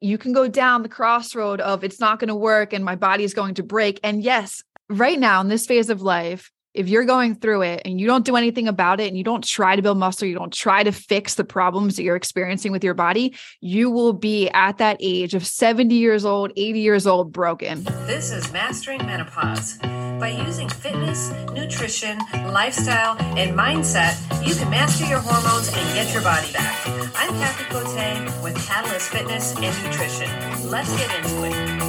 you can go down the crossroad of it's not going to work and my body is going to break. And yes, right now in this phase of life, if you're going through it and you don't do anything about it and you don't try to build muscle, you don't try to fix the problems that you're experiencing with your body, you will be at that age of 70 years old, 80 years old, broken. This is Mastering Menopause. By using fitness, nutrition, lifestyle, and mindset, you can master your hormones and get your body back. I'm Kathy Cote with Catalyst Fitness and Nutrition. Let's get into it.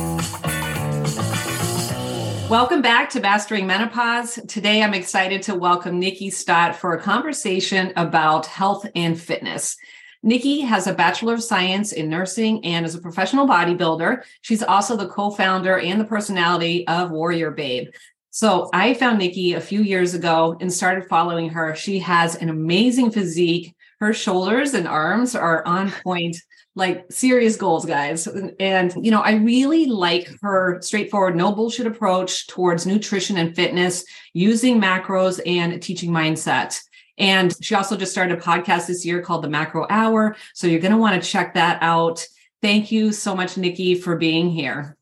Welcome back to Mastering Menopause. Today, I'm excited to welcome Nikki Stott for a conversation about health and fitness. Nikki has a Bachelor of Science in Nursing and is a professional bodybuilder. She's also the co founder and the personality of Warrior Babe. So I found Nikki a few years ago and started following her. She has an amazing physique. Her shoulders and arms are on point like serious goals guys. And you know i really like her straightforward no bullshit approach towards nutrition and fitness using macros and teaching mindset. And she also just started a podcast this year called the macro hour. So you're going to want to check that out. Thank you so much nikki for being here.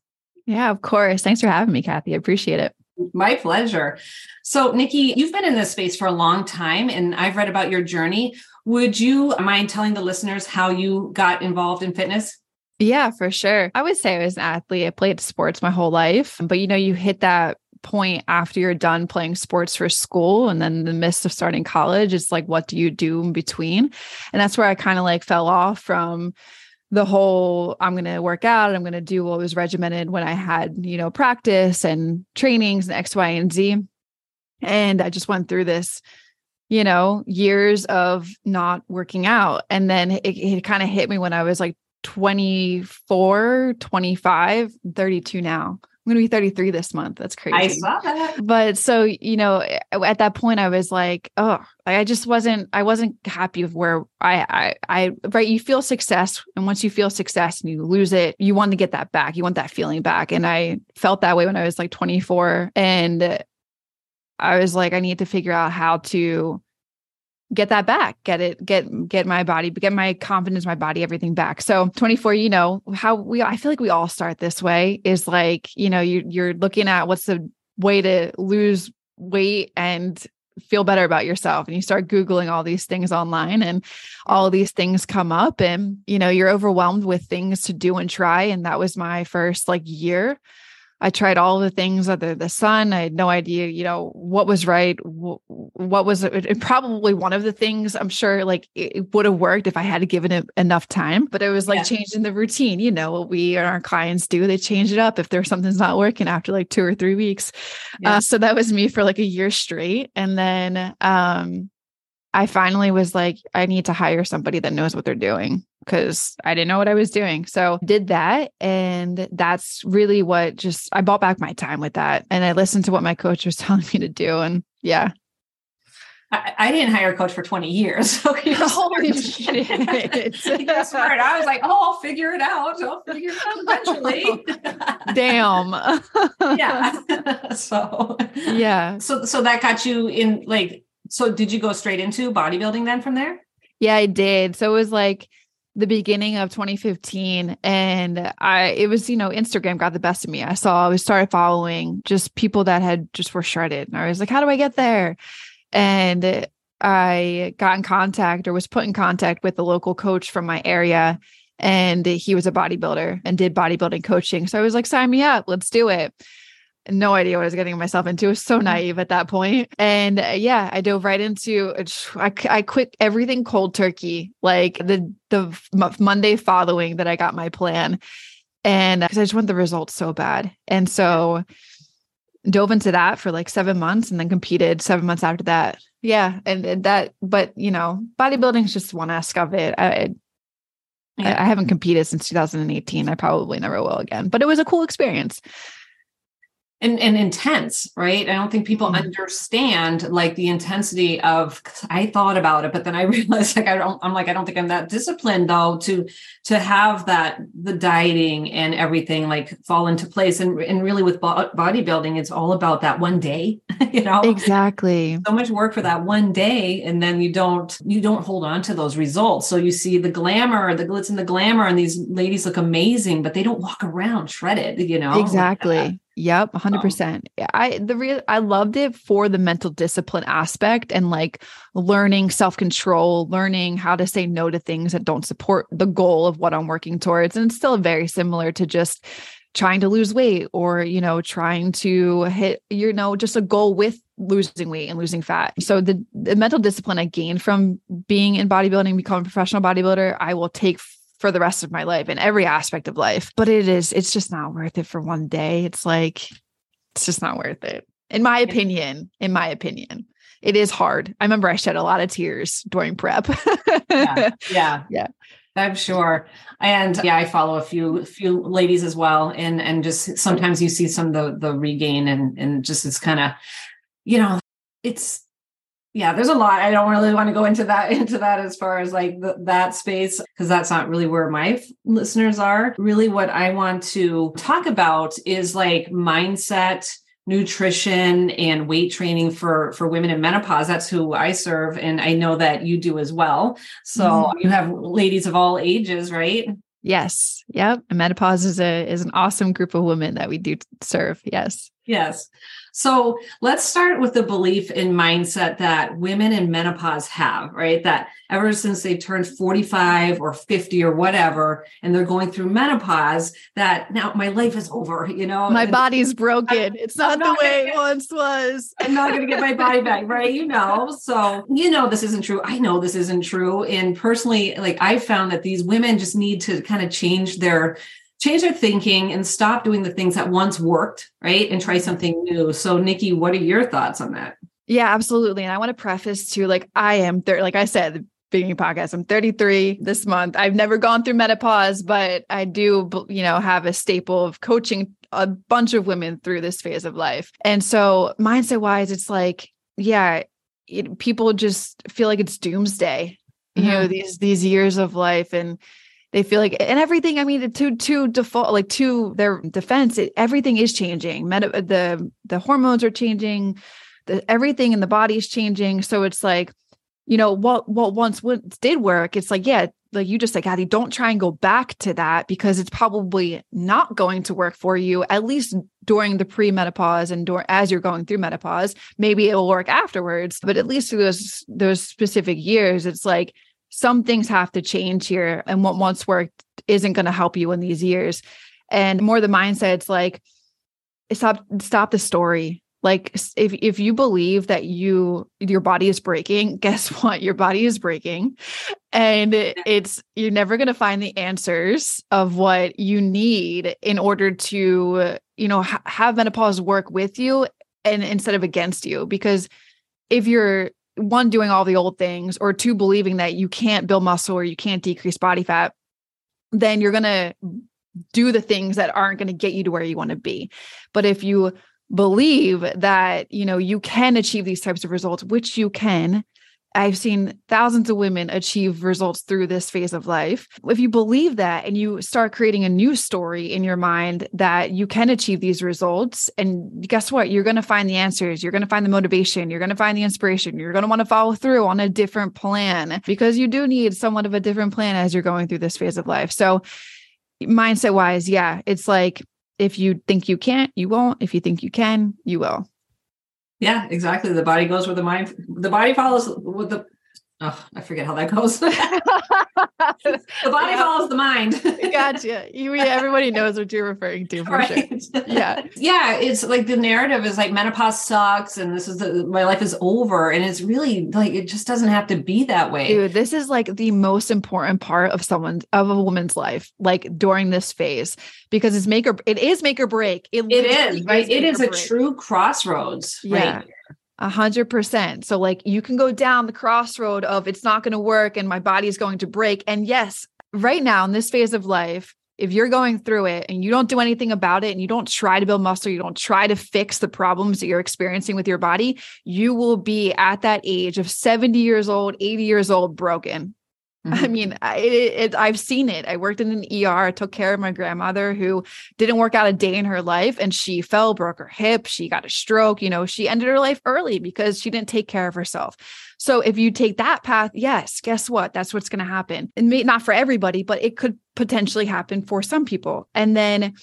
Yeah of course. Thanks for having me kathy. I appreciate it. My pleasure. So, Nikki, you've been in this space for a long time and I've read about your journey. Would you mind telling the listeners how you got involved in fitness? Yeah, for sure. I would say I was an athlete. I played sports my whole life, but you know, you hit that point after you're done playing sports for school and then the midst of starting college, it's like, what do you do in between? And that's where I kind of like fell off from the whole I'm going to work out, I'm going to do what was regimented when I had, you know, practice and trainings and X, Y, and Z. And I just went through this you know, years of not working out. And then it, it kind of hit me when I was like 24, 25, 32 now. I'm going to be 33 this month. That's crazy. I saw that. But so, you know, eh, at that point I was like, oh, I just wasn't, I wasn't happy with where I, I, I, right. You feel success. And once you feel success and you lose it, you want to get that back. You want that feeling back. And I felt that way when I was like 24 and I was like, I need to figure out how to get that back, get it, get get my body, get my confidence, my body, everything back. So 24, you know, how we I feel like we all start this way is like, you know, you you're looking at what's the way to lose weight and feel better about yourself and you start googling all these things online and all these things come up and you know you're overwhelmed with things to do and try and that was my first like year I tried all the things under the sun. I had no idea, you know, what was right. What was it? Probably one of the things I'm sure like it would have worked if I had given it enough time, but it was like yeah. changing the routine. You know, what we and our clients do, they change it up if there's something's not working after like two or three weeks. Yeah. Uh, so that was me for like a year straight. And then, um, I finally was like, I need to hire somebody that knows what they're doing because I didn't know what I was doing. So did that. And that's really what just I bought back my time with that. And I listened to what my coach was telling me to do. And yeah. I, I didn't hire a coach for 20 years. So Holy oh, shit. smart. I was like, oh, I'll figure it out. I'll figure it out eventually. Oh, damn. yeah. so yeah. So so that got you in like so did you go straight into bodybuilding then from there? Yeah, I did. So it was like the beginning of 2015 and I it was you know Instagram got the best of me. I saw I started following just people that had just were shredded and I was like how do I get there? And I got in contact or was put in contact with a local coach from my area and he was a bodybuilder and did bodybuilding coaching. So I was like sign me up, let's do it no idea what I was getting myself into. I was so mm-hmm. naive at that point. And uh, yeah, I dove right into I, I quit everything cold turkey, like the the Monday following that I got my plan. And because uh, I just want the results so bad. And so dove into that for like seven months and then competed seven months after that. Yeah. And, and that, but you know, bodybuilding is just one aspect of it. I, yeah. I haven't competed since 2018. I probably never will again, but it was a cool experience. And and intense right? I don't think people mm-hmm. understand like the intensity of i thought about it but then i realized like i don't i'm like i don't think i'm that disciplined though to to have that the dieting and everything like fall into place. And and really with bodybuilding it's all about that one day you know? Exactly. So much work for that one day and then you don't you don't hold on to those results. So you see the glamour the glitz and the glamour and these ladies look amazing but they don't walk around shredded you know? Exactly Yep, 100%. Um, I the real I loved it for the mental discipline aspect and like learning self-control, learning how to say no to things that don't support the goal of what I'm working towards. And it's still very similar to just trying to lose weight or, you know, trying to hit, you know, just a goal with losing weight and losing fat. So the, the mental discipline I gained from being in bodybuilding, becoming a professional bodybuilder, I will take for the rest of my life in every aspect of life. But it is, it's just not worth it for one day. It's like, it's just not worth it. In my opinion, in my opinion, it is hard. I remember I shed a lot of tears during prep. yeah, yeah. Yeah. I'm sure. And yeah, I follow a few few ladies as well. And and just sometimes you see some of the the regain and and just it's kind of, you know, it's yeah there's a lot. I don't really want to go into that into that as far as like the, that space because that's not really where my f- listeners are. Really what i want to talk about is like mindset nutrition and weight training for for women in menopause. That's who i serve and i know that you do as well. So mm-hmm. you have ladies of all ages right? Yes. Yep. And menopause is a is an awesome group of women that we do serve. Yes yes so let's start with the belief and mindset that women in menopause have, right? That ever since they turned 45 or 50 or whatever, and they're going through menopause, that now my life is over, you know? My body's broken. I, it's not, not the way it once was. I'm not going to get my body back, right? You know, so you know, this isn't true. I know this isn't true. And personally, like I found that these women just need to kind of change their change their thinking and stop doing the things that once worked, right? And try something new. So, Nikki, what are your thoughts on that? Yeah, absolutely. And I want to preface to like, I am, there. like I said, beginning podcast. I'm 33 this month. I've never gone through menopause, but I do, you know, have a staple of coaching a bunch of women through this phase of life. And so, mindset wise, it's like, yeah, it, people just feel like it's doomsday. Mm-hmm. You know, mm-hmm. these these years of life, and they feel like and everything i mean to to default like to their defense it, everything is changing. Meta, the the hormones are changing. The everything in the body is changing. So it's like you know what what once did work it's like yeah like you just like Kathy, don't try and go back to that because it's probably not going to work for you at least during the pre-menopause and during as you're going through menopause. Maybe it will work afterwards but at least through those those specific years it's like some things have to change here and what once worked isn't going to help you in these years. And more the mindset's like stop stop the story. Like if if you believe that you your body is breaking guess what? Your body is breaking. And it's you're never going to find the answers of what you need in order to you know ha- have menopause work with you and instead of against you. Because if you're one doing all the old things or two believing that you can't build muscle or you can't decrease body fat then you're going to do the things that aren't going to get you to where you want to be. But if you believe that you know you can achieve these types of results which you can I've seen thousands of women achieve results through this phase of life. If you believe that and you start creating a new story in your mind that you can achieve these results, and guess what? You're going to find the answers. You're going to find the motivation. You're going to find the inspiration. You're going to want to follow through on a different plan because you do need somewhat of a different plan as you're going through this phase of life. So, mindset wise, yeah, it's like if you think you can't, you won't. If you think you can, you will. Yeah, exactly. The body goes where the mind, the body follows with the, oh, I forget how that goes. the body yeah. follows the mind. gotcha. You, everybody knows what you're referring to for right. sure. Yeah. Yeah. It's like the narrative is like menopause sucks and this is the, my life is over. And it's really like, it just doesn't have to be that way. Dude, this is like the most important part of someone's, of a woman's life, like during this phase because it's make or it is make or break. It, it is right. It is a break. true crossroads. Yeah. Right a hundred percent. So like you can go down the crossroad of it's not going to work and my body is going to break. And yes, right now in this phase of life, if you're going through it and you don't do anything about it and you don't try to build muscle, you don't try to fix the problems that you're experiencing with your body, you will be at that age of 70 years old, 80 years old, broken. Mm-hmm. I mean, I, it, it, I've seen it. I worked in an ER. I took care of my grandmother who didn't work out a day in her life and she fell, broke her hip. She got a stroke. You know, she ended her life early because she didn't take care of herself. So if you take that path, yes, guess what? That's what's going to happen. And may, not for everybody, but it could potentially happen for some people. And then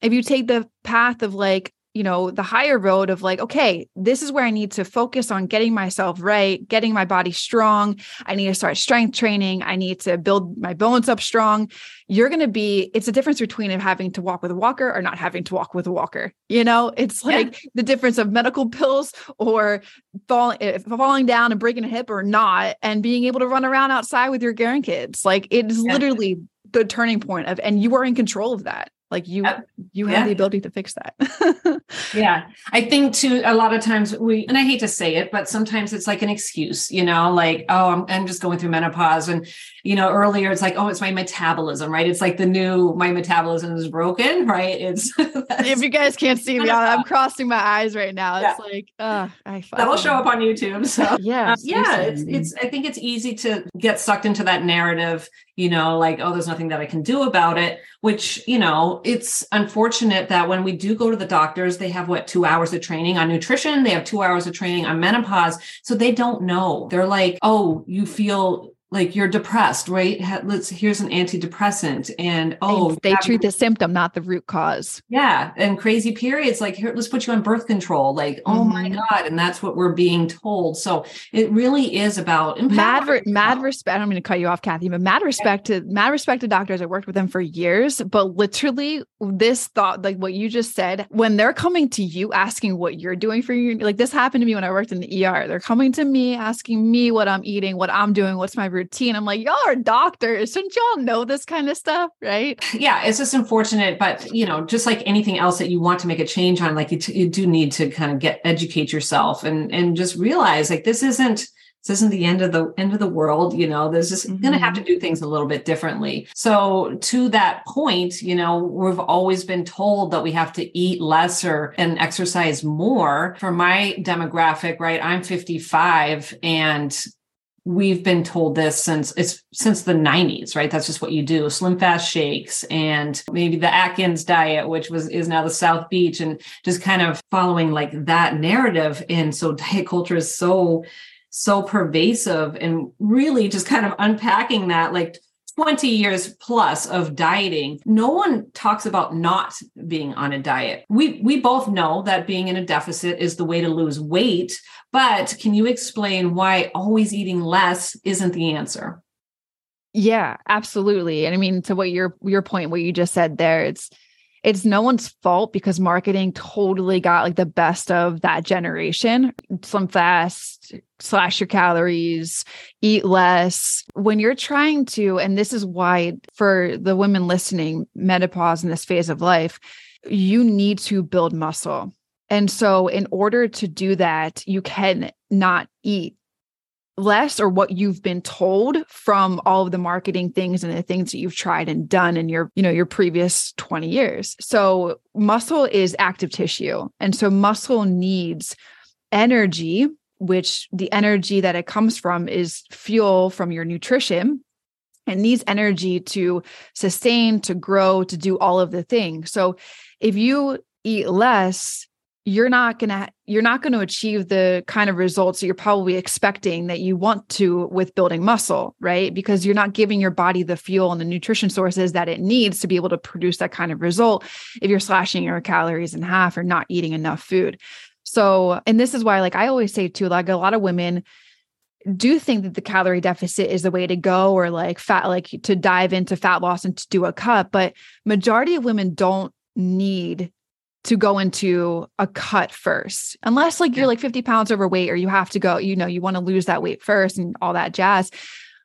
if you take the path of like, you know the higher road of like okay this is where i need to focus on getting myself right getting my body strong. I need to start strength training. I need to build my bones up strong. You're going to be it's a difference between having to walk with a walker or not having to walk with a walker you know? It's like yeah. the difference of medical pills or falling eh, falling down and breaking a hip or not and being able to run around outside with your grandkids. Like it is yeah. literally the turning point of and you are in control of that like you you have yeah. the ability to fix that. Yeah. I think too a lot of times we and i hate to say it but sometimes it's like an excuse you know like oh i'm, I'm just going through menopause and you know earlier it's like oh it's my metabolism right? It's like the new my metabolism is broken right? It's if you guys can't see me i'm crossing my eyes right now. It's yeah. like uh i that'll show up. on youtube so yeah um, yeah it's, it's i think it's easy to get sucked into that narrative you know like oh there's nothing that i can do about it which you know it's unfortunate that when we do go to the doctors they have what two hours of training on nutrition they have two hours of training on menopause so they don't know. They're like oh you feel like you're depressed, right? Let's here's an antidepressant, and oh, they, they treat the symptom, not the root cause. Yeah, and crazy periods, like here, let's put you on birth control. Like, oh mm-hmm. my god, and that's what we're being told. So it really is about mad, re- mad respect. I'm going to cut you off, Kathy, but mad respect to mad respect to doctors. I worked with them for years, but literally, this thought, like what you just said, when they're coming to you asking what you're doing for you, like this happened to me when I worked in the ER. They're coming to me asking me what I'm eating, what I'm doing, what's my routine routine. I'm like, y'all are doctors. Shouldn't y'all know this kind of stuff? Right. Yeah. It's just unfortunate. But, you know, just like anything else that you want to make a change on, like you, t- you do need to kind of get educate yourself and, and just realize like this isn't, this isn't the end of the end of the world you know there's just mm-hmm. going to have to do things a little bit differently so to that point you know we've always been told that we have to eat lesser and exercise more for my demographic right i'm 55 and we've been told this since it's since the 90s right? That's just what you do slim fast shakes and maybe the atkins diet which was is now the south beach and just kind of following like that narrative. And so diet culture is so so pervasive and really just kind of unpacking that like 20 years plus of dieting no one talks about not being on a diet we we both know that being in a deficit is the way to lose weight but can you explain why always eating less isn't the answer? Yeah, absolutely. And I mean, to what your your point, what you just said there, it's it's no one's fault because marketing totally got like the best of that generation. Slim fast, slash your calories, eat less. When you're trying to, and this is why for the women listening, menopause in this phase of life, you need to build muscle. And so, in order to do that, you can not eat less or what you've been told from all of the marketing things and the things that you've tried and done in your you know your previous 20 years so muscle is active tissue and so muscle needs energy which the energy that it comes from is fuel from your nutrition. And needs energy to sustain to grow to do all of the things so if you eat less you're not going to you're not going to achieve the kind of results that you're probably expecting that you want to with building muscle right? Because you're not giving your body the fuel and the nutrition sources that it needs to be able to produce that kind of result if you're slashing your calories in half or not eating enough food so and this is why like i always say too like a lot of women do think that the calorie deficit is the way to go or like fat like to dive into fat loss and to do a cut but majority of women don't need to go into a cut first, unless like you're like 50 pounds overweight or you have to go, you know, you want to lose that weight first and all that jazz.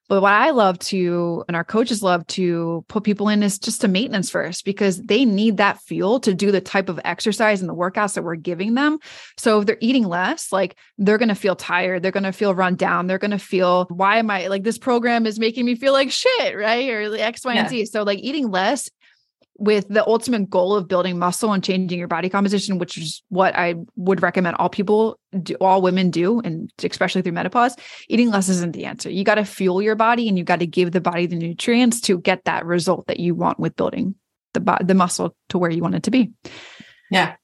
But what I love to, and our coaches love to put people in is just a maintenance first because they need that fuel to do the type of exercise and the workouts that we're giving them. So if they're eating less, like they're going to feel tired, they're going to feel run down, they're going to feel, why am I like this program is making me feel like shit, right? Or X, Y, and Z. So like eating less with the ultimate goal of building muscle and changing your body composition, which is what I would recommend all people do, all women do, and especially through menopause, eating less isn't the answer. You got to fuel your body and you got to give the body the nutrients to get that result that you want with building the the muscle to where you want it to be. Yeah.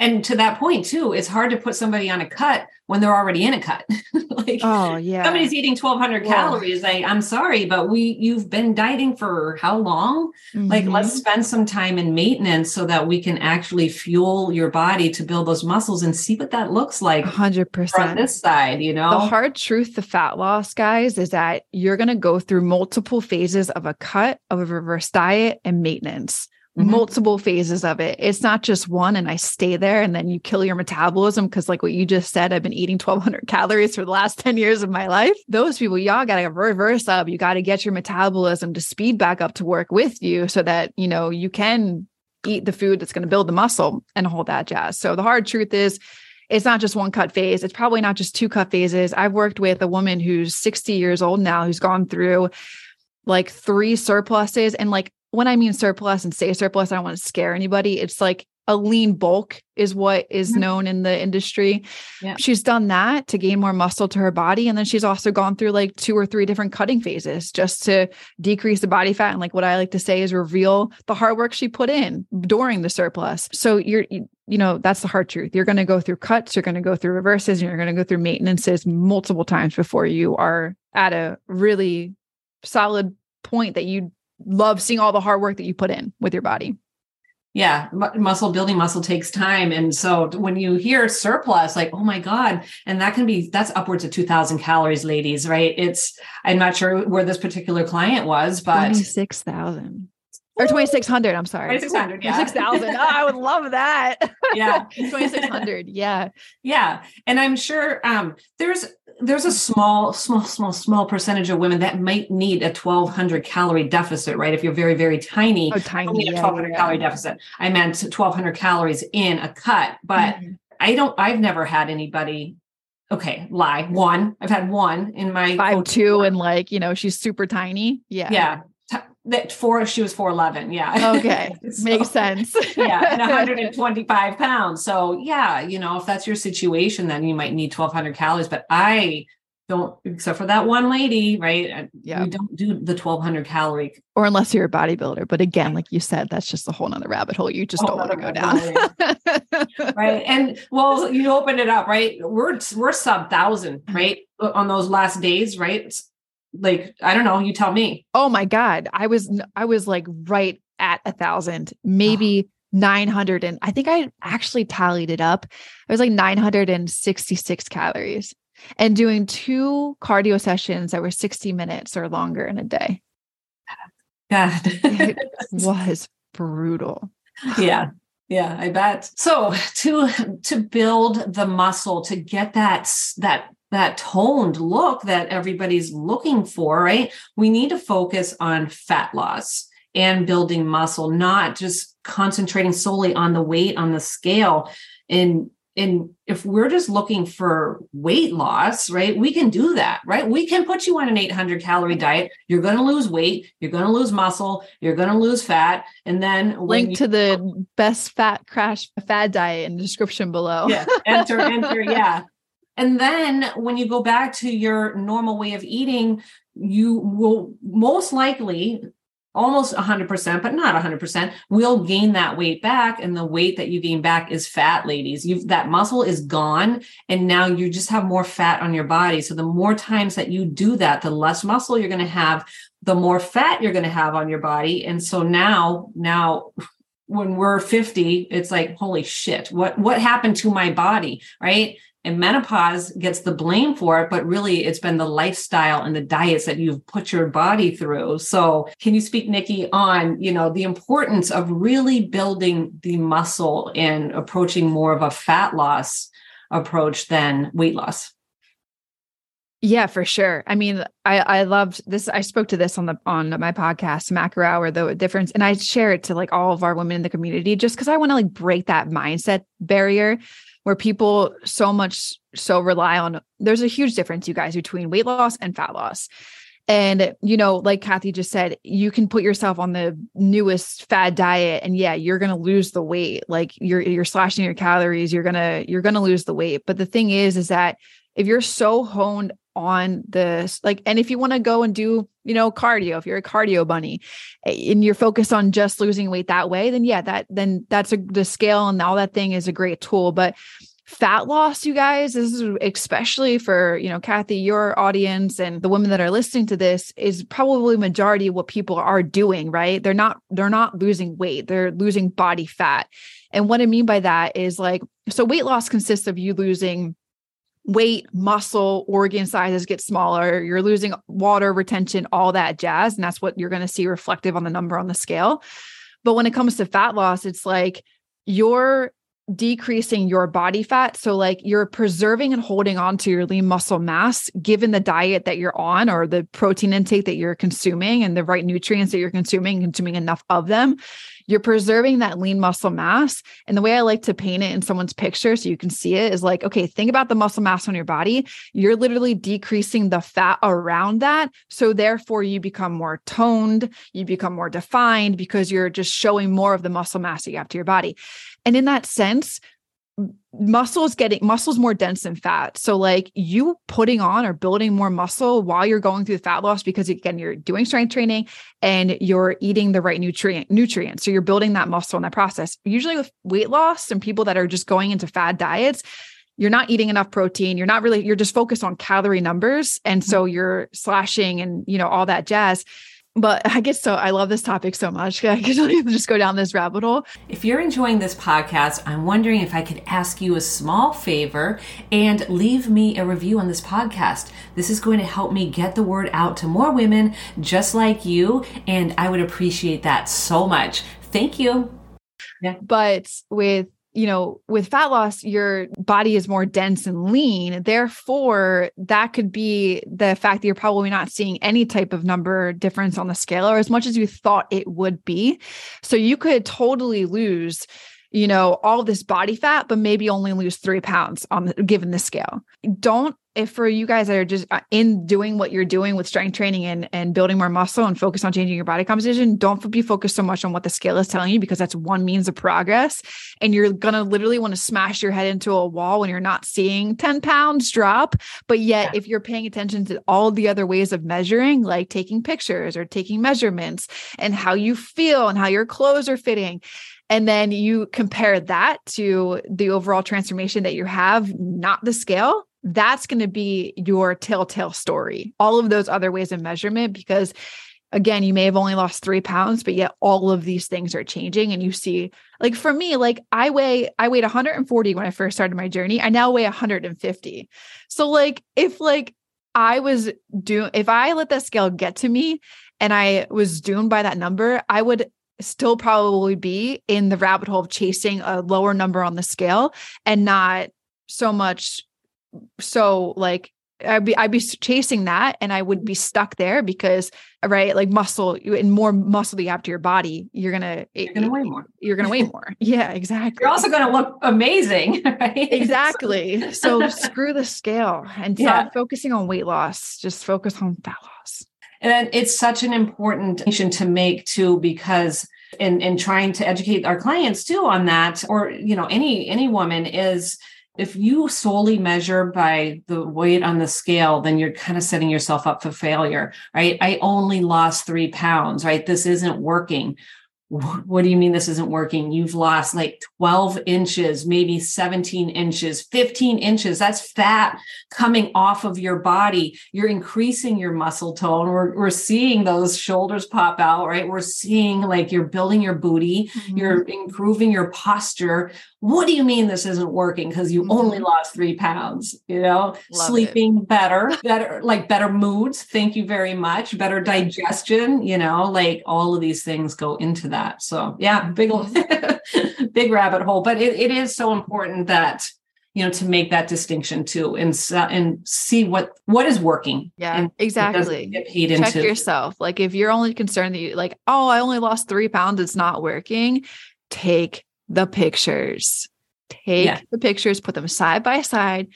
And to that point too, it's hard to put somebody on a cut when they're already in a cut. like oh yeah. Somebody's eating 1200 calories. Like, I'm sorry, but we you've been dieting for how long? Mm-hmm. Like let's spend some time in maintenance so that we can actually fuel your body to build those muscles and see what that looks like 100% on this side, you know. The hard truth the fat loss guys is that you're going to go through multiple phases of a cut, of a reverse diet and maintenance mm-hmm. multiple phases of it. It's not just one and I stay there and then you kill your metabolism because like what you just said, I've been eating 1200 calories for the last 10 years of my life. Those people, y'all got to reverse up. You got to get your metabolism to speed back up to work with you so that, you know, you can eat the food that's going to build the muscle and hold that jazz. So the hard truth is it's not just one cut phase. It's probably not just two cut phases. I've worked with a woman who's 60 years old now who's gone through like three surpluses and like when I mean surplus and say surplus, I don't want to scare anybody. It's like a lean bulk is what is mm-hmm. known in the industry. Yeah. She's done that to gain more muscle to her body. And then she's also gone through like two or three different cutting phases just to decrease the body fat. And like what I like to say is reveal the hard work she put in during the surplus. So you're, you, you know, that's the hard truth. You're going to go through cuts, you're going to go through reverses, and you're going to go through maintenances multiple times before you are at a really solid point that you love seeing all the hard work that you put in with your body. Yeah, muscle building muscle takes time. And so when you hear surplus, like, oh my God, and that can be, that's upwards of 2000 calories, ladies, right? It's, I'm not sure where this particular client was, but 26,000 or 2600 i'm sorry. 2600 yeah. 6000 oh, i would love that. Yeah. 2600 yeah. Yeah. And i'm sure um there's there's a small small small small percentage of women that might need a 1200 calorie deficit right? If you're very very tiny oh, tiny yeah, a 1200 yeah, calorie yeah. deficit. I meant 1200 calories in a cut but mm-hmm. i don't i've never had anybody okay lie one i've had one in my five two and like you know she's super tiny? Yeah. Yeah that four she was 411 yeah. Okay so, makes sense. yeah and 125 pounds. So yeah you know if that's your situation then you might need 1200 calories. But i don't except for that one lady right? Yeah we don't do the 1200 calorie. Or unless you're a bodybuilder. But again like you said that's just a whole nother rabbit hole. You just don't want to go down. Right and well you open it up right? We're we're sub thousand mm-hmm. right? On those last days right like i don't know you tell me. Oh my god. I was i was like right at a thousand maybe oh. 900 and i think i actually tallied it up. It was like 966 calories and doing two cardio sessions that were 60 minutes or longer in a day. God it was brutal. Yeah. Yeah i bet. So to to build the muscle to get that that that toned look that everybody's looking for, right? We need to focus on fat loss and building muscle, not just concentrating solely on the weight on the scale. And and if we're just looking for weight loss, right, we can do that, right? We can put you on an 800 calorie diet. You're going to lose weight. You're going to lose muscle. You're going to lose fat. And then link you, to the best fat crash fad diet in the description below. Yeah. Enter, enter. Yeah. And then when you go back to your normal way of eating, you will most likely almost 100% but not 100% will gain that weight back. And the weight that you gain back is fat ladies. You've that muscle is gone and now you just have more fat on your body. So the more times that you do that the less muscle you're going to have the more fat you're going to have on your body. And so now now when we're 50 it's like holy shit what what happened to my body right and menopause gets the blame for it but really it's been the lifestyle and the diets that you've put your body through. So can you speak nikki on you know the importance of really building the muscle and approaching more of a fat loss approach than weight loss yeah, for sure. I mean, I I loved this. I spoke to this on the on my podcast, Macro Hour, the difference, and I share it to like all of our women in the community, just because I want to like break that mindset barrier where people so much so rely on there's a huge difference you guys between weight loss and fat loss And, you know, like Kathy just said, you can put yourself on the newest fad diet and yeah, you're going to lose the weight. Like you're, you're slashing your calories, you're going to, you're going to lose the weight. But the thing is, is that if you're so honed on this like and if you want to go and do you know cardio if you're a cardio bunny eh, and you're focused on just losing weight that way then yeah that then that's a the scale and all that thing is a great tool but fat loss you guys this is especially for you know kathy your audience and the women that are listening to this is probably majority what people are doing right? They're not they're not losing weight they're losing body fat. And what i mean by that is like so weight loss consists of you losing weight, muscle, organ sizes get smaller, you're losing water retention, all that jazz. And that's what you're going to see reflective on the number on the scale. But when it comes to fat loss, it's like you're decreasing your body fat. So, like, you're preserving and holding on to your lean muscle mass given the diet that you're on or the protein intake that you're consuming and the right nutrients that you're consuming, consuming enough of them you're preserving that lean muscle mass. And the way I like to paint it in someone's picture so you can see it is like, okay, think about the muscle mass on your body. You're literally decreasing the fat around that. So therefore, you become more toned, you become more defined because you're just showing more of the muscle mass that you have to your body. And in that sense, muscles getting muscles more dense than fat. So like you putting on or building more muscle while you're going through the fat loss because again you're doing strength training and you're eating the right nutrient nutrients. So you're building that muscle in that process. Usually with weight loss and people that are just going into fad diets, you're not eating enough protein. You're not really you're just focused on calorie numbers and so mm-hmm. you're slashing and you know all that jazz but I get so I love this topic so much. I could just go down this rabbit hole. If you're enjoying this podcast, I'm wondering if I could ask you a small favor and leave me a review on this podcast. This is going to help me get the word out to more women just like you, and I would appreciate that so much. Thank you. Yeah. But with you know, with fat loss, your body is more dense and lean. Therefore, that could be the fact that you're probably not seeing any type of number difference on the scale or as much as you thought it would be. So you could totally lose you know all this body fat but maybe only lose three pounds on the, given the scale don't if for you guys that are just uh, in doing what you're doing with strength training and, and building more muscle and focus on changing your body composition, don't be focused so much on what the scale is telling you because that's one means of progress. And you're going to literally want to smash your head into a wall when you're not seeing 10 pounds drop. But yet, yeah. if you're paying attention to all the other ways of measuring, like taking pictures or taking measurements and how you feel and how your clothes are fitting, and then you compare that to the overall transformation that you have, not the scale, that's going to be your telltale story. All of those other ways of measurement, because again, you may have only lost three pounds, but yet all of these things are changing. And you see, like for me, like I weigh, I weighed 140 when I first started my journey. I now weigh 150. So, like, if like I was doing, if I let that scale get to me and I was doomed by that number, I would still probably be in the rabbit hole of chasing a lower number on the scale and not so much so like I'd be I'd be chasing that and I would be mm-hmm. stuck there because right like muscle and more muscle you have to your body you're gonna eh, you're gonna weigh more. you're gonna weigh more. Yeah exactly. You're also gonna look amazing right? Exactly so screw the scale and stop yeah. focusing on weight loss just focus on fat loss. And it's such an important distinction to make too because in in trying to educate our clients too on that or you know any any woman is if you solely measure by the weight on the scale, then you're kind of setting yourself up for failure, right? I only lost three pounds, right? This isn't working what do you mean this isn't working? You've lost like 12 inches, maybe 17 inches, 15 inches. That's fat coming off of your body. You're increasing your muscle tone. We're, we're seeing those shoulders pop out, right? We're seeing like you're building your booty, mm-hmm. you're improving your posture. What do you mean this isn't working? Because you mm-hmm. only lost three pounds, you know, Love sleeping it. better, better, like better moods. Thank you very much. Better digestion, you know, like all of these things go into that. So yeah, big big rabbit hole. But it, it is so important that you know to make that distinction too and and see what what is working yeah exactly check into. yourself like if you're only concerned that you like oh i only lost three pounds it's not working take the pictures take yeah. the pictures put them side by side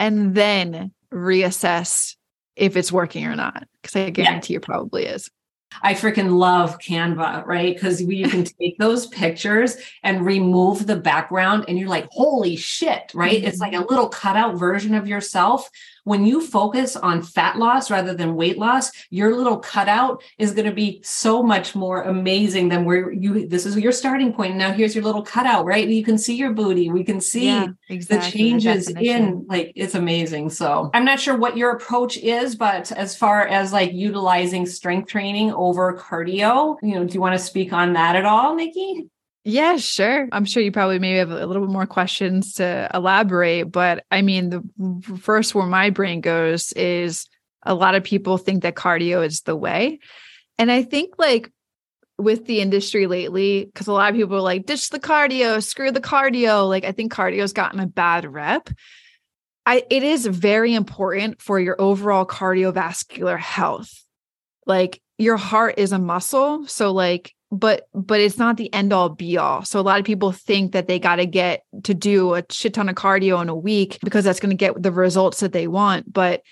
and then reassess if it's working or not. Cause I guarantee yeah. it probably is. I freaking love Canva, right? Because you can take those pictures and remove the background, and you're like, holy shit, right? Mm-hmm. It's like a mm-hmm. little cutout version of yourself. When you focus on fat loss rather than weight loss, your little cutout is going to be so much more amazing than where you, this is your starting point. Now here's your little cutout, right? You can see your booty. We can see yeah, exactly, the changes in, like, it's amazing. So I'm not sure what your approach is, but as far as like utilizing strength training over cardio, you know, do you want to speak on that at all, Nikki? Yeah, sure. I'm sure you probably maybe have a little bit more questions to elaborate, but I mean, the first where my brain goes is a lot of people think that cardio is the way. And I think like with the industry lately, because a lot of people are like, ditch the cardio, screw the cardio. Like I think cardio's gotten a bad rep. I it is very important for your overall cardiovascular health. Like your heart is a muscle. So like but but it's not the end all be all. So a lot of people think that they got to get to do a shit ton of cardio in a week because that's going to get the results that they want, but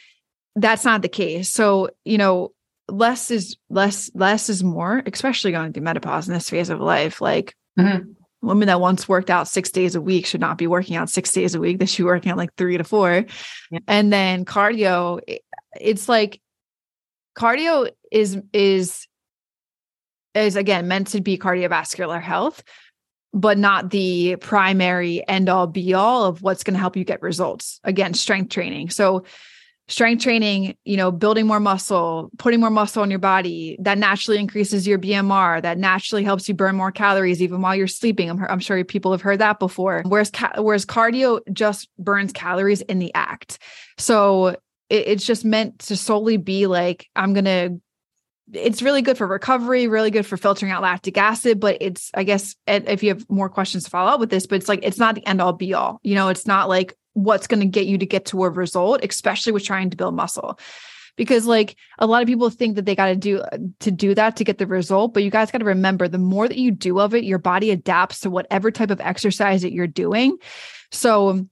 that's not the case. So, you know, less is less less is more, especially going through menopause in this phase of life. Like mm-hmm. women that once worked out 6 days a week should not be working out 6 days a week. They should be working out like 3 to 4. Yeah. And then cardio it's like cardio is is is again meant to be cardiovascular health but not the primary end all be all of what's going to help you get results. Again strength training. So strength training you know building more muscle putting more muscle on your body that naturally increases your bmr that naturally helps you burn more calories even while you're sleeping. I'm, I'm sure people have heard that before. Whereas ca- whereas cardio just burns calories in the act. So it, it's just meant to solely be like i'm going to it's really good for recovery, really good for filtering out lactic acid. But it's, I guess, if you have more questions to follow up with this, but it's like, it's not the end all be all. You know, it's not like what's going to get you to get to a result, especially with trying to build muscle. Because like a lot of people think that they got to do to do that to get the result, but you guys got to remember the more that you do of it, your body adapts to whatever type of exercise that you're doing. So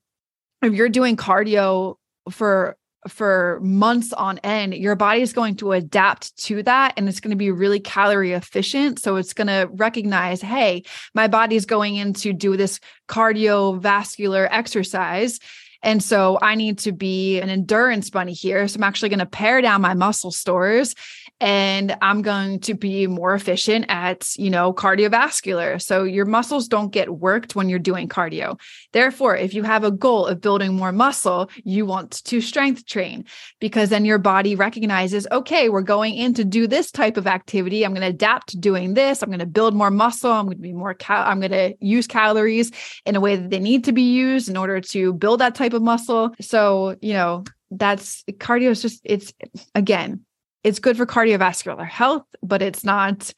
if you're doing cardio for for months on end, your body is going to adapt to that and it's going to be really calorie efficient. So it's going to recognize, hey, my body is going in to do this cardiovascular exercise. And so I need to be an endurance bunny here. So I'm actually going to pare down my muscle stores and I'm going to be more efficient at, you know, cardiovascular. So your muscles don't get worked when you're doing cardio. Therefore, if you have a goal of building more muscle, you want to strength train because then your body recognizes, okay, we're going in to do this type of activity. I'm going to adapt to doing this. I'm going to build more muscle. I'm going to be more cal- I'm going to use calories in a way that they need to be used in order to build that type of muscle. So, you know, that's cardio is just it's again it's good for cardiovascular health, but it's not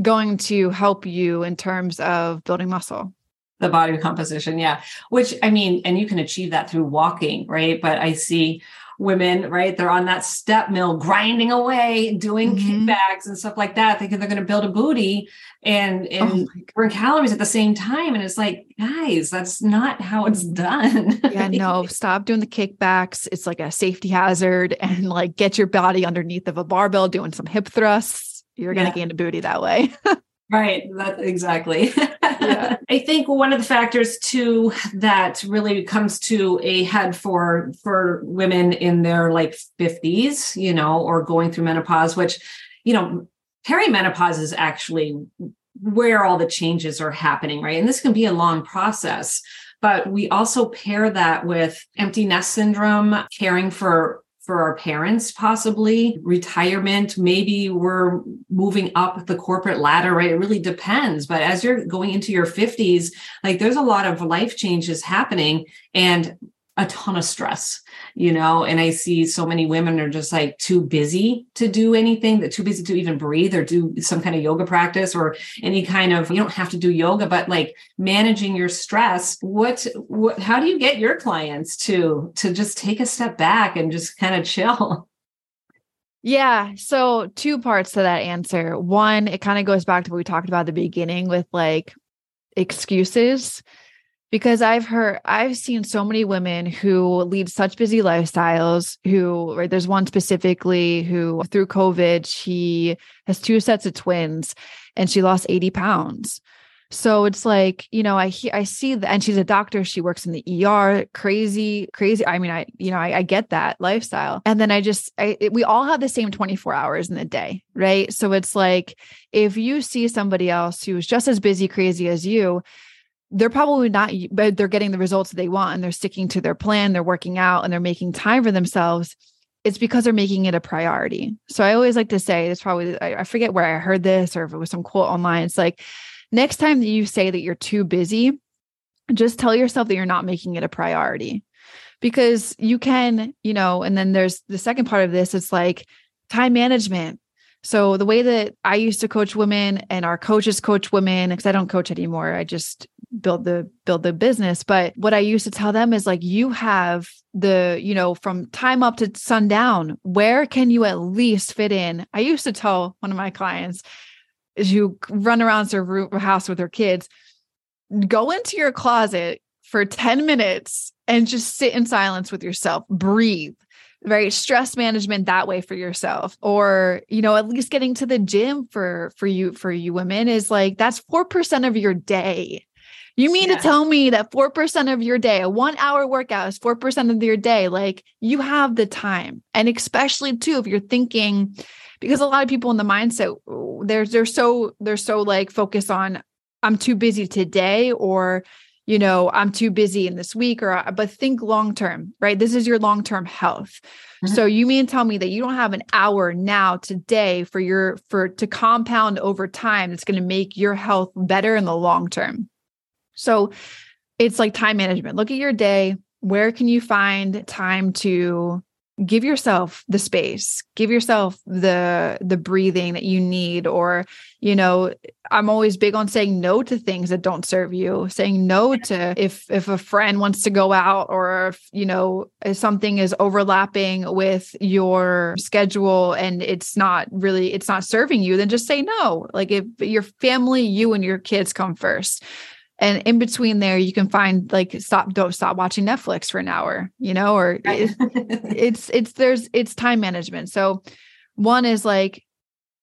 going to help you in terms of building muscle. The body composition, yeah. Which I mean, and you can achieve that through walking, right? But I see women, right? They're on that step mill grinding away, doing mm-hmm. kickbacks and stuff like that, thinking they're going to build a booty and, and oh burn calories at the same time. And it's like, guys, that's not how it's done. yeah, no, stop doing the kickbacks. It's like a safety hazard and like get your body underneath of a barbell doing some hip thrusts. You're going to gain a booty that way. Right, that exactly. Yeah. I think one of the factors too that really comes to a head for for women in their like 50s, you know, or going through menopause, which, you know, perimenopause is actually where all the changes are happening, right? And this can be a long process. But we also pair that with empty nest syndrome, caring for for our parents, possibly retirement. Maybe we're moving up the corporate ladder, right? It really depends. But as you're going into your 50s, like there's a lot of life changes happening. And a ton of stress, you know, and I see so many women are just like too busy to do anything, they're too busy to even breathe or do some kind of yoga practice or any kind of you don't have to do yoga, but like managing your stress. What what how do you get your clients to to just take a step back and just kind of chill? Yeah. So, two parts to that answer. One, it kind of goes back to what we talked about at the beginning with like excuses because I've heard, I've seen so many women who lead such busy lifestyles. Who, right, there's one specifically who, through COVID, she has two sets of twins and she lost 80 pounds. So it's like, you know, I I see that, and she's a doctor. She works in the ER. Crazy, crazy. I mean, I, you know, I, I get that lifestyle. And then I just, I, it, we all have the same 24 hours in the day, right? So it's like, if you see somebody else who's just as busy, crazy as you, they're probably not, but they're getting the results that they want and they're sticking to their plan. They're working out and they're making time for themselves it's because they're making it a priority. So I always like to say, it's probably, I, forget where I heard this or if it was some quote online. It's like, next time that you say that you're too busy, just tell yourself that you're not making it a priority because you can, you know, and then there's the second part of this it's like time management. So the way that I used to coach women and our coaches coach women because I don't coach anymore, I just build the build the business, but what I used to tell them is like you have the, you know, from time up to sundown, where can you at least fit in? I used to tell one of my clients, is you run around her house with her kids, go into your closet for 10 minutes and just sit in silence with yourself, breathe. Right, stress management that way for yourself, or you know, at least getting to the gym for for you for you women is like that's four percent of your day. You mean yeah. to tell me that 4% of your day, a one hour workout is 4% of your day? Like you have the time. And especially too, if you're thinking, because a lot of people in the mindset they're they're so they're so like focused on I'm too busy today or you know I'm too busy in this week or but think long term right this is your long term health mm-hmm. so you mean tell me that you don't have an hour now today for your for to compound over time that's going to make your health better in the long term so it's like time management. Look at your day. Where can you find time to give yourself the space give yourself the the breathing that you need? Or you know i'm always big on saying no to things that don't serve you saying no to if if a friend wants to go out or if you know if something is overlapping with your schedule and it's not really it's not serving you then just say no. Like if your family you and your kids come first and in between there you can find like stop don't stop watching netflix for an hour you know or it's, it's it's there's it's time management. So one is like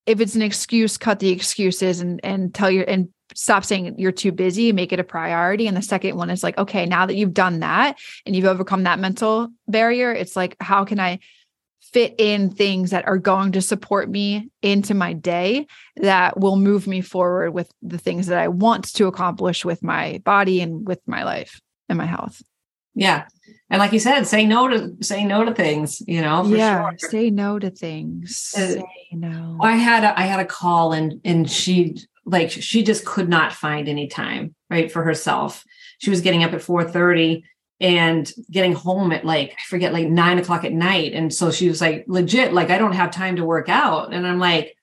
if it's an excuse cut the excuses and and tell your and stop saying you're too busy make it a priority. And the second one is like okay now that you've done that and you've overcome that mental barrier it's like how can i fit in things that are going to support me into my day that will move me forward with the things that I want to accomplish with my body and with my life and my health. Yeah. And like you said, say no to say no to things, you know. yeah, sure. say no to things. Uh, say no. I had a I had a call and and she like she just could not find any time, right, for herself. She was getting up at 4 30 and getting home at like I forget like nine o'clock at night. And so she was like, legit, like I don't have time to work out. And I'm like,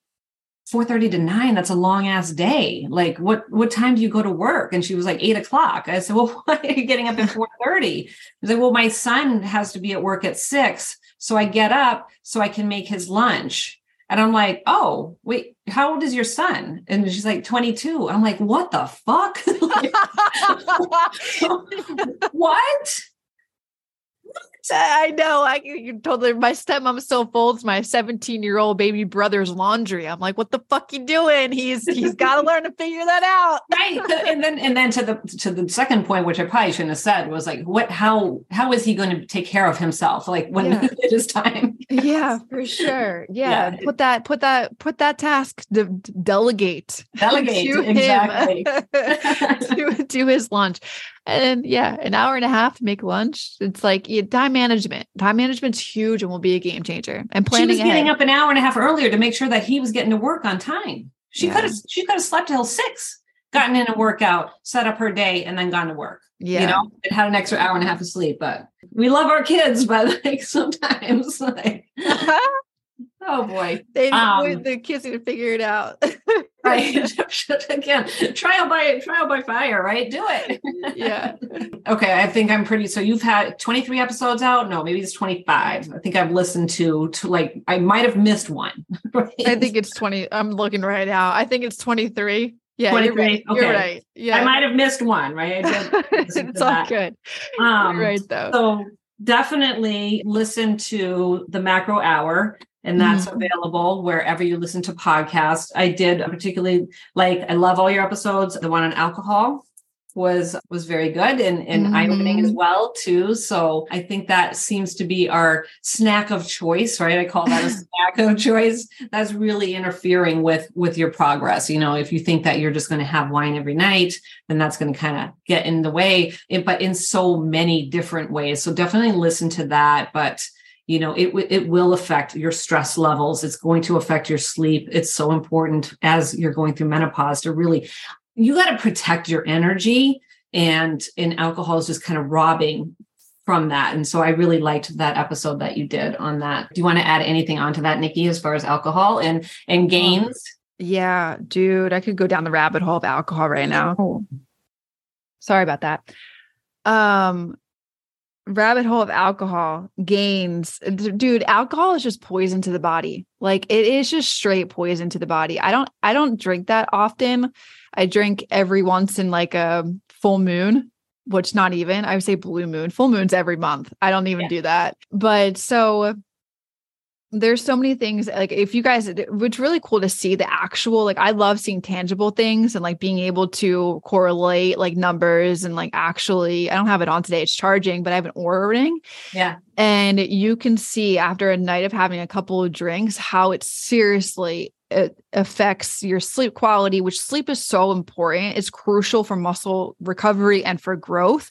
4:30 to 9, that's a long ass day. Like, what what time do you go to work? And she was like, eight o'clock. I said, Well, why are you getting up at 4:30? I like, Well, my son has to be at work at six. So I get up so I can make his lunch. And I'm like, oh, wait, how old is your son? And she's like 22. I'm like, what the fuck? what? I know. I you totally. My stepmom still folds my 17 year old baby brother's laundry. I'm like, what the fuck you doing? He's he's got to learn to figure that out. right. And then and then to the to the second point, which I probably shouldn't have said, was like, what? How how is he going to take care of himself? Like when yeah. it is time. yeah, for sure. Yeah. yeah. Put that put that put that task de- delegate delegate to exactly to, to his lunch and yeah, an hour and a half to make lunch. It's like yeah, time management. Time management's huge and will be a game changer. And planning. She was getting up an hour and a half earlier to make sure that he was getting to work on time. She yeah. could have she could have slept till six, gotten in a workout, set up her day, and then gone to work. Yeah. You know, it had an extra hour and a half of sleep. But we love our kids, but like sometimes like Oh boy. They, um, the kids need to figure it out. right. Again, trial by trial by fire, right? Do it. yeah. okay. I think I'm pretty so you've had 23 episodes out. No, maybe it's 25. I think I've listened to to like I might have missed one. Right? I think it's 20. I'm looking right now. I think it's 23. Yeah, you're right. Okay. You're right. Yeah, I might have missed one, right? I did listen it's all that. good. Um, you're right though. So definitely listen to the macro hour. And that's Mhm. available wherever you listen to podcasts. I did particularly like I love all your episodes. The one on alcohol was was very good and, and eye-opening as Mhm. well too. So I think that seems to be our snack of choice, right? I call that a snack of choice. That's really interfering with with your progress. You know, if you think that you're just going to have wine every night, then that's going to kind of get in the way. It, but in so many different ways. So definitely listen to that. But you know it it will affect your stress levels it's going to affect your sleep it's so important as you're going through menopause to really you got to protect your energy and and alcohol is just kind of robbing from that and so i really liked that episode that you did on that do you want to add anything onto that nikki as far as alcohol and and gains Yeah, dude, I could go down the rabbit hole of alcohol right now. Oh. Sorry about that. Um rabbit hole of alcohol gains dude alcohol is just poison to the body. Like it is just straight poison to the body. I don't i don't drink that often. I drink every once in like a full moon which not even i would say blue moon full moons every month. I don't even Yeah. do that. But so there's so many things like if you guys it's really cool to see the actual like i love seeing tangible things and like being able to correlate like numbers and like actually i don't have it on today it's charging but i have an Oura ring. Yeah. And you can see after a night of having a couple of drinks how it seriously it affects your sleep quality which sleep is so important. It's crucial for muscle recovery and for growth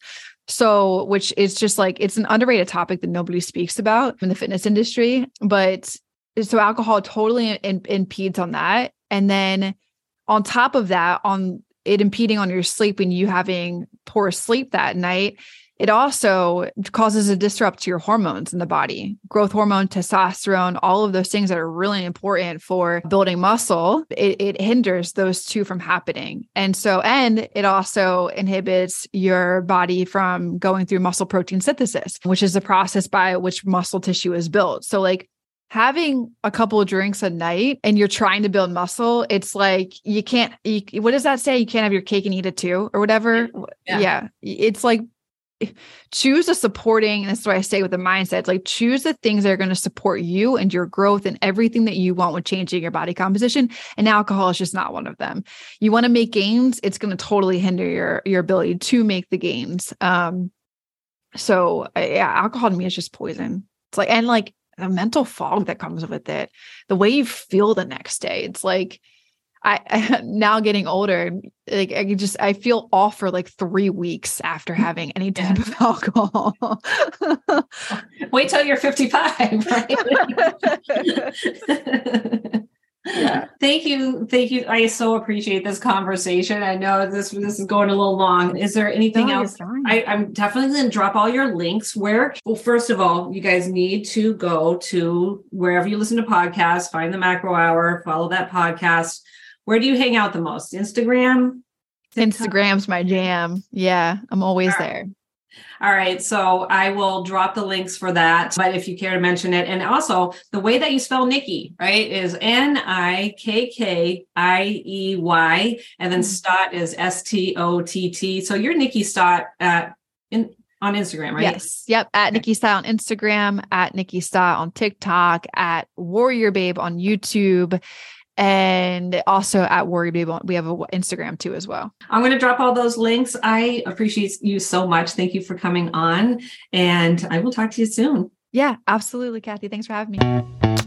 so which is just like it's an underrated topic that nobody speaks about in the fitness industry but so alcohol totally in, impedes on that. And then on top of that on it impeding on your sleep and you having poor sleep that night it also causes a disrupt to your hormones in the body. Growth hormone testosterone all of those things that are really important for building muscle it, it, hinders those two from happening. And so and it also inhibits your body from going through muscle protein synthesis which is the process by which muscle tissue is built. So like having a couple of drinks a night and you're trying to build muscle it's like you can't you, what does that say? You can't have your cake and eat it too or whatever? Yeah. yeah, it's like choose a supporting and that's why i say with the mindset like choose the things that are going to support you and your growth and everything that you want with changing your body composition and alcohol is just not one of them. You want to make gains it's going to totally hinder your your ability to make the gains. Um so yeah alcohol to me is just poison. It's like and like the mental fog that comes with it. The way you feel the next day it's like I, I now getting older, like I just I feel off for like three weeks after mm, having any type of alcohol. wait till you're 55 right Yeah. Thank you. Thank you. I so appreciate this conversation. I know this this is going a little long. Is there anything No, else? I, I'm definitely going to drop all your links. Where? Well, first of all, you guys need to go to wherever you listen to podcasts, find the macro hour, follow that podcast. Where do you hang out the most? Instagram? TikTok? Instagram's my jam. Yeah, I'm always right. there. All right. So I will drop the links for that. But if you care to mention it, and also the way that you spell Nikki, right, is N I K K I E Y, and then Mhm. Stott is S T O T T. So you're Nikki Stott at in on Instagram, right? Yes. Yep. At Nikki Style on Instagram, at Nikki Style on TikTok, at Warrior Babe on YouTube, and also at Warrior Babe. We have an Instagram too as well. I'm going to drop all those links. I appreciate you so much. Thank you for coming on, and I will talk to you soon. Yeah, absolutely, Kathy. Thanks for having me.